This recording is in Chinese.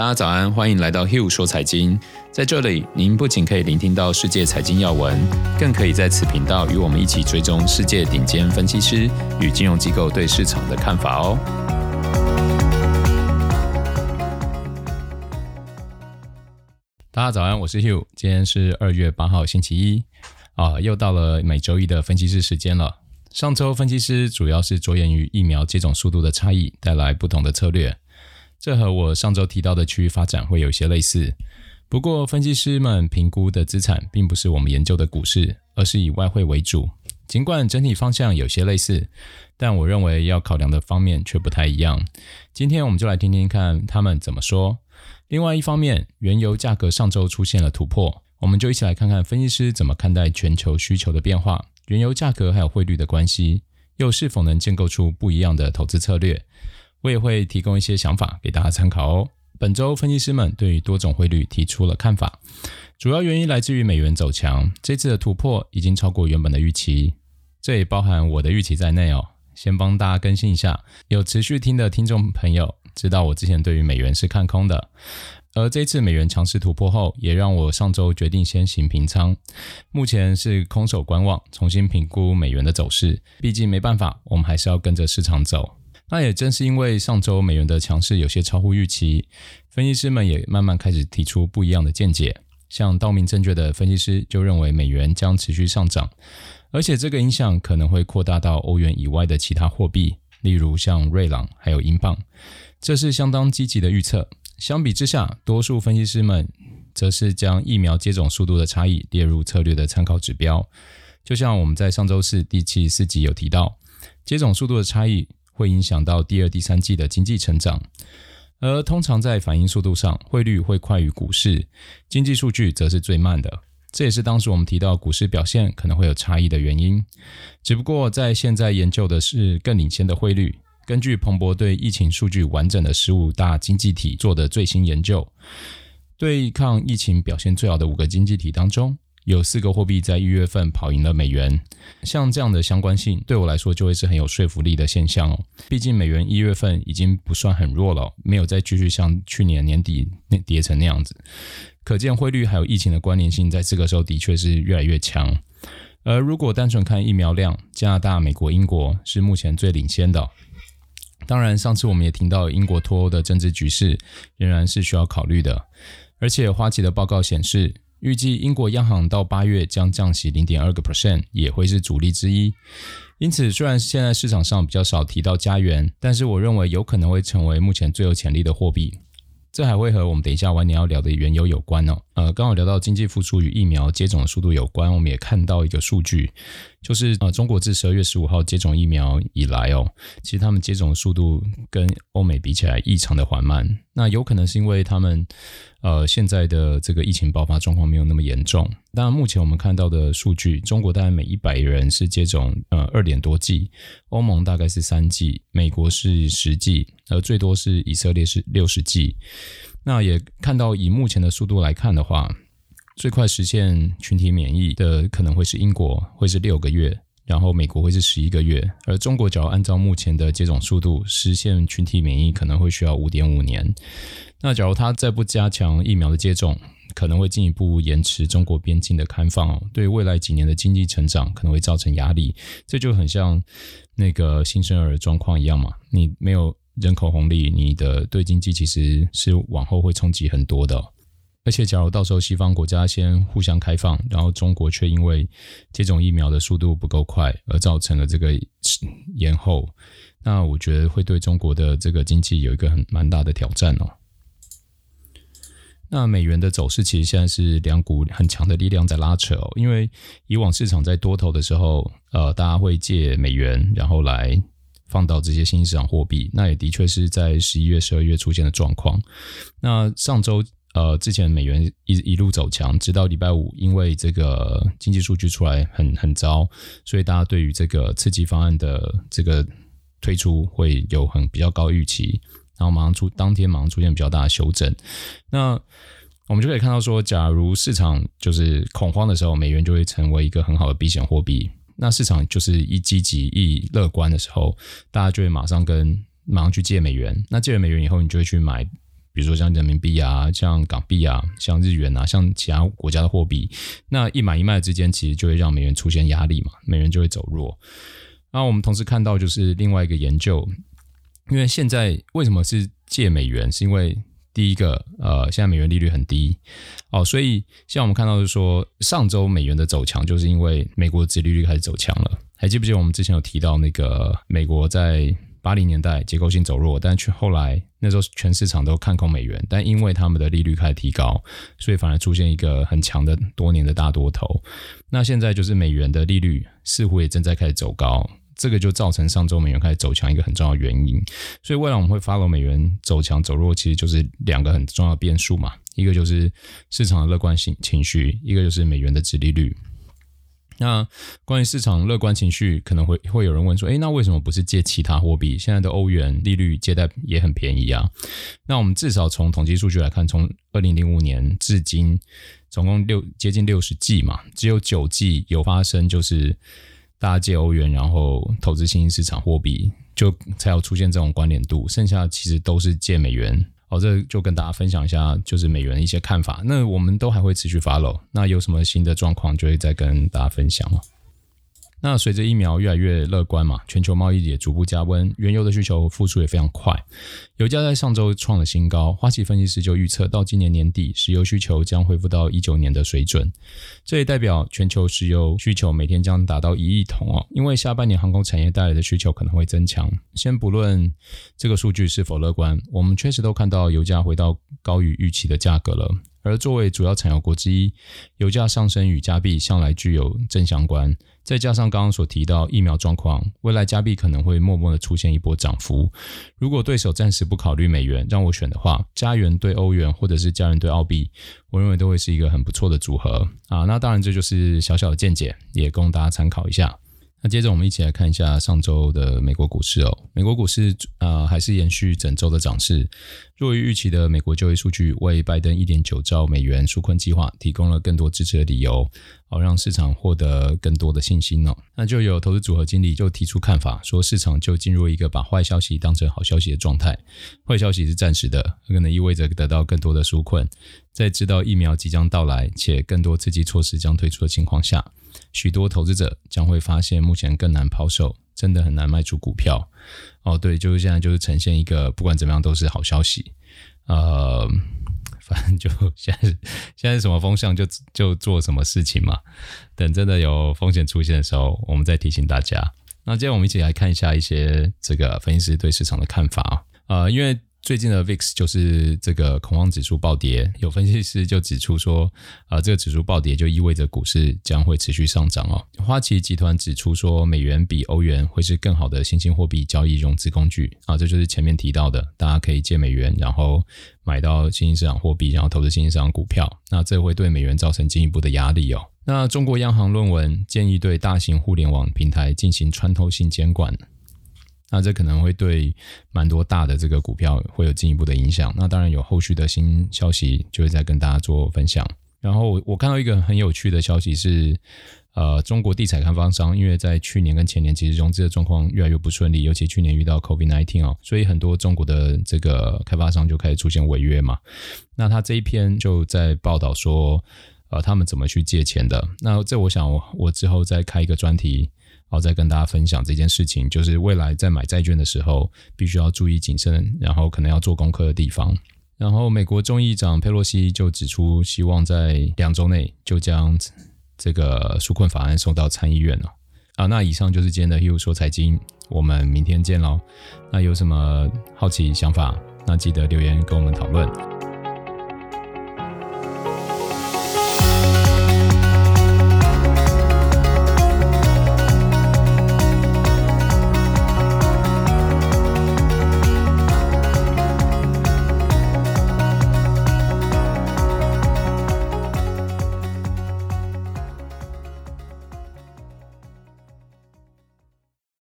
大家早安，欢迎来到 Hugh 说财经。在这里，您不仅可以聆听到世界财经要闻，更可以在此频道与我们一起追踪世界顶尖分析师与金融机构对市场的看法哦。大家早安，我是 Hugh，今天是二月八号星期一啊，又到了每周一的分析师时间了。上周分析师主要是着眼于疫苗接种速度的差异，带来不同的策略。这和我上周提到的区域发展会有些类似，不过分析师们评估的资产并不是我们研究的股市，而是以外汇为主。尽管整体方向有些类似，但我认为要考量的方面却不太一样。今天我们就来听听看他们怎么说。另外一方面，原油价格上周出现了突破，我们就一起来看看分析师怎么看待全球需求的变化、原油价格还有汇率的关系，又是否能建构出不一样的投资策略。我也会提供一些想法给大家参考哦。本周分析师们对于多种汇率提出了看法，主要原因来自于美元走强，这次的突破已经超过原本的预期，这也包含我的预期在内哦。先帮大家更新一下，有持续听的听众朋友知道我之前对于美元是看空的，而这次美元强势突破后，也让我上周决定先行平仓，目前是空手观望，重新评估美元的走势。毕竟没办法，我们还是要跟着市场走。那也正是因为上周美元的强势有些超乎预期，分析师们也慢慢开始提出不一样的见解。像道明证券的分析师就认为美元将持续上涨，而且这个影响可能会扩大到欧元以外的其他货币，例如像瑞郎还有英镑，这是相当积极的预测。相比之下，多数分析师们则是将疫苗接种速度的差异列入策略的参考指标。就像我们在上周四第七十四集有提到，接种速度的差异。会影响到第二、第三季的经济成长，而通常在反应速度上，汇率会快于股市，经济数据则是最慢的。这也是当时我们提到股市表现可能会有差异的原因。只不过在现在研究的是更领先的汇率。根据彭博对疫情数据完整的十五大经济体做的最新研究，对抗疫情表现最好的五个经济体当中，有四个货币在一月份跑赢了美元，像这样的相关性对我来说就会是很有说服力的现象哦。毕竟美元一月份已经不算很弱了，没有再继续像去年年底那跌成那样子，可见汇率还有疫情的关联性在这个时候的确是越来越强。而如果单纯看疫苗量，加拿大、美国、英国是目前最领先的。当然，上次我们也听到英国脱欧的政治局势仍然是需要考虑的，而且花旗的报告显示。预计英国央行到八月将降息零点二个 percent，也会是主力之一。因此，虽然现在市场上比较少提到加元，但是我认为有可能会成为目前最有潜力的货币。这还会和我们等一下晚点要聊的原油有关哦。呃，刚好聊到经济复苏与疫苗接种速度有关，我们也看到一个数据，就是呃，中国自十二月十五号接种疫苗以来哦，其实他们接种的速度跟欧美比起来异常的缓慢。那有可能是因为他们呃现在的这个疫情爆发状况没有那么严重。当然，目前我们看到的数据，中国大概每一百人是接种呃二点多剂，欧盟大概是三剂，美国是十剂，而最多是以色列是六十剂。那也看到，以目前的速度来看的话，最快实现群体免疫的可能会是英国，会是六个月，然后美国会是十一个月，而中国只要按照目前的接种速度实现群体免疫，可能会需要五点五年。那假如他再不加强疫苗的接种，可能会进一步延迟中国边境的开放，对未来几年的经济成长可能会造成压力。这就很像那个新生儿状况一样嘛，你没有。人口红利，你的对经济其实是往后会冲击很多的。而且，假如到时候西方国家先互相开放，然后中国却因为接种疫苗的速度不够快而造成了这个延后，那我觉得会对中国的这个经济有一个很蛮大的挑战哦。那美元的走势其实现在是两股很强的力量在拉扯哦，因为以往市场在多头的时候，呃，大家会借美元，然后来。放到这些新兴市场货币，那也的确是在十一月、十二月出现的状况。那上周呃，之前美元一一路走强，直到礼拜五，因为这个经济数据出来很很糟，所以大家对于这个刺激方案的这个推出会有很比较高预期，然后马上出当天马上出现比较大的修正。那我们就可以看到说，假如市场就是恐慌的时候，美元就会成为一个很好的避险货币。那市场就是一积极一乐观的时候，大家就会马上跟马上去借美元。那借了美元以后，你就会去买比如说像人民币啊、像港币啊、像日元啊、像其他国家的货币，那一买一卖之间，其实就会让美元出现压力嘛，美元就会走弱。那我们同时看到就是另外一个研究，因为现在为什么是借美元？是因为第一个，呃，现在美元利率很低哦，所以像我们看到就是说，上周美元的走强，就是因为美国的殖利率开始走强了。还记不记得我们之前有提到那个美国在八零年代结构性走弱，但却后来那时候全市场都看空美元，但因为他们的利率开始提高，所以反而出现一个很强的多年的大多头。那现在就是美元的利率似乎也正在开始走高。这个就造成上周美元开始走强一个很重要原因，所以未来我们会 follow 美元走强走弱，其实就是两个很重要的变数嘛，一个就是市场的乐观性情绪，一个就是美元的殖利率。那关于市场乐观情绪，可能会会有人问说，诶，那为什么不是借其他货币？现在的欧元利率借贷也很便宜啊。那我们至少从统计数据来看，从二零零五年至今，总共六接近六十季嘛，只有九季有发生就是。大家借欧元，然后投资新兴市场货币，就才有出现这种关联度。剩下其实都是借美元。好，这就跟大家分享一下，就是美元的一些看法。那我们都还会持续 follow。那有什么新的状况，就会再跟大家分享了。那随着疫苗越来越乐观嘛，全球贸易也逐步加温，原油的需求复苏也非常快。油价在上周创了新高，花旗分析师就预测到今年年底，石油需求将恢复到一九年的水准。这也代表全球石油需求每天将达到一亿桶哦，因为下半年航空产业带来的需求可能会增强。先不论这个数据是否乐观，我们确实都看到油价回到高于预期的价格了。而作为主要产油国之一，油价上升与加币向来具有正相关。再加上刚刚所提到疫苗状况，未来加币可能会默默的出现一波涨幅。如果对手暂时不考虑美元，让我选的话，加元对欧元或者是加元对澳币，我认为都会是一个很不错的组合啊。那当然这就是小小的见解，也供大家参考一下。那接着我们一起来看一下上周的美国股市哦。美国股市啊、还是延续整周的涨势。弱于预期的美国就业数据为拜登一点九兆美元纾困计划提供了更多支持的理由，好让市场获得更多的信心哦。那就有投资组合经理就提出看法，说市场就进入一个把坏消息当成好消息的状态。坏消息是暂时的，可能意味着得到更多的纾困。在知道疫苗即将到来且更多刺激措施将推出的情况下。许多投资者将会发现，目前更难抛售，真的很难卖出股票。哦，对，就是现在，就是呈现一个不管怎么样都是好消息。呃，反正就现在，现在什么风向就就做什么事情嘛。等真的有风险出现的时候，我们再提醒大家。那今天我们一起来看一下一些这个分析师对市场的看法啊，呃，因为。最近的 VIX 就是这个恐慌指数暴跌，有分析师就指出说，啊、呃，这个指数暴跌就意味着股市将会持续上涨哦。花旗集团指出说，美元比欧元会是更好的新兴货币交易融资工具啊，这就是前面提到的，大家可以借美元，然后买到新兴市场货币，然后投资新兴市场股票，那这会对美元造成进一步的压力哦。那中国央行论文建议对大型互联网平台进行穿透性监管。那这可能会对蛮多大的这个股票会有进一步的影响。那当然有后续的新消息，就会再跟大家做分享。然后我看到一个很有趣的消息是，呃，中国地产开发商因为在去年跟前年其实融资的状况越来越不顺利，尤其去年遇到 COVID-19 哦，所以很多中国的这个开发商就开始出现违约嘛。那他这一篇就在报道说，呃，他们怎么去借钱的。那这我想我我之后再开一个专题。好，再跟大家分享这件事情，就是未来在买债券的时候，必须要注意谨慎，然后可能要做功课的地方。然后，美国众议长佩洛西就指出，希望在两周内就将这个纾困法案送到参议院了。啊，那以上就是今天的 Hugh 说财经，我们明天见喽。那有什么好奇想法，那记得留言跟我们讨论。